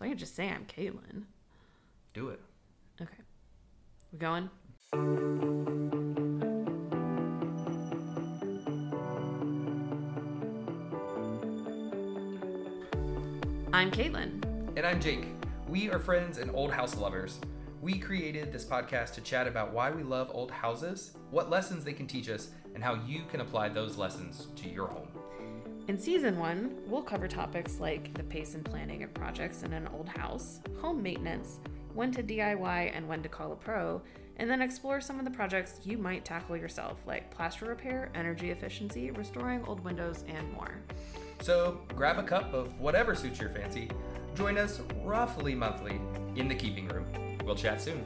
So I can just say I'm Katelyn. Do it. Okay. We going? I'm Katelyn. And I'm Jake. We are friends and old house lovers. We created this podcast to chat about why we love old houses, what lessons they can teach us, and how you can apply those lessons to your home. In season one, we'll cover topics like the pace and planning of projects in an old house, home maintenance, when to DIY and when to call a pro, and then explore some of the projects you might tackle yourself, like plaster repair, energy efficiency, restoring old windows, and more. So grab a cup of whatever suits your fancy. Join us roughly monthly in the keeping room. We'll chat soon.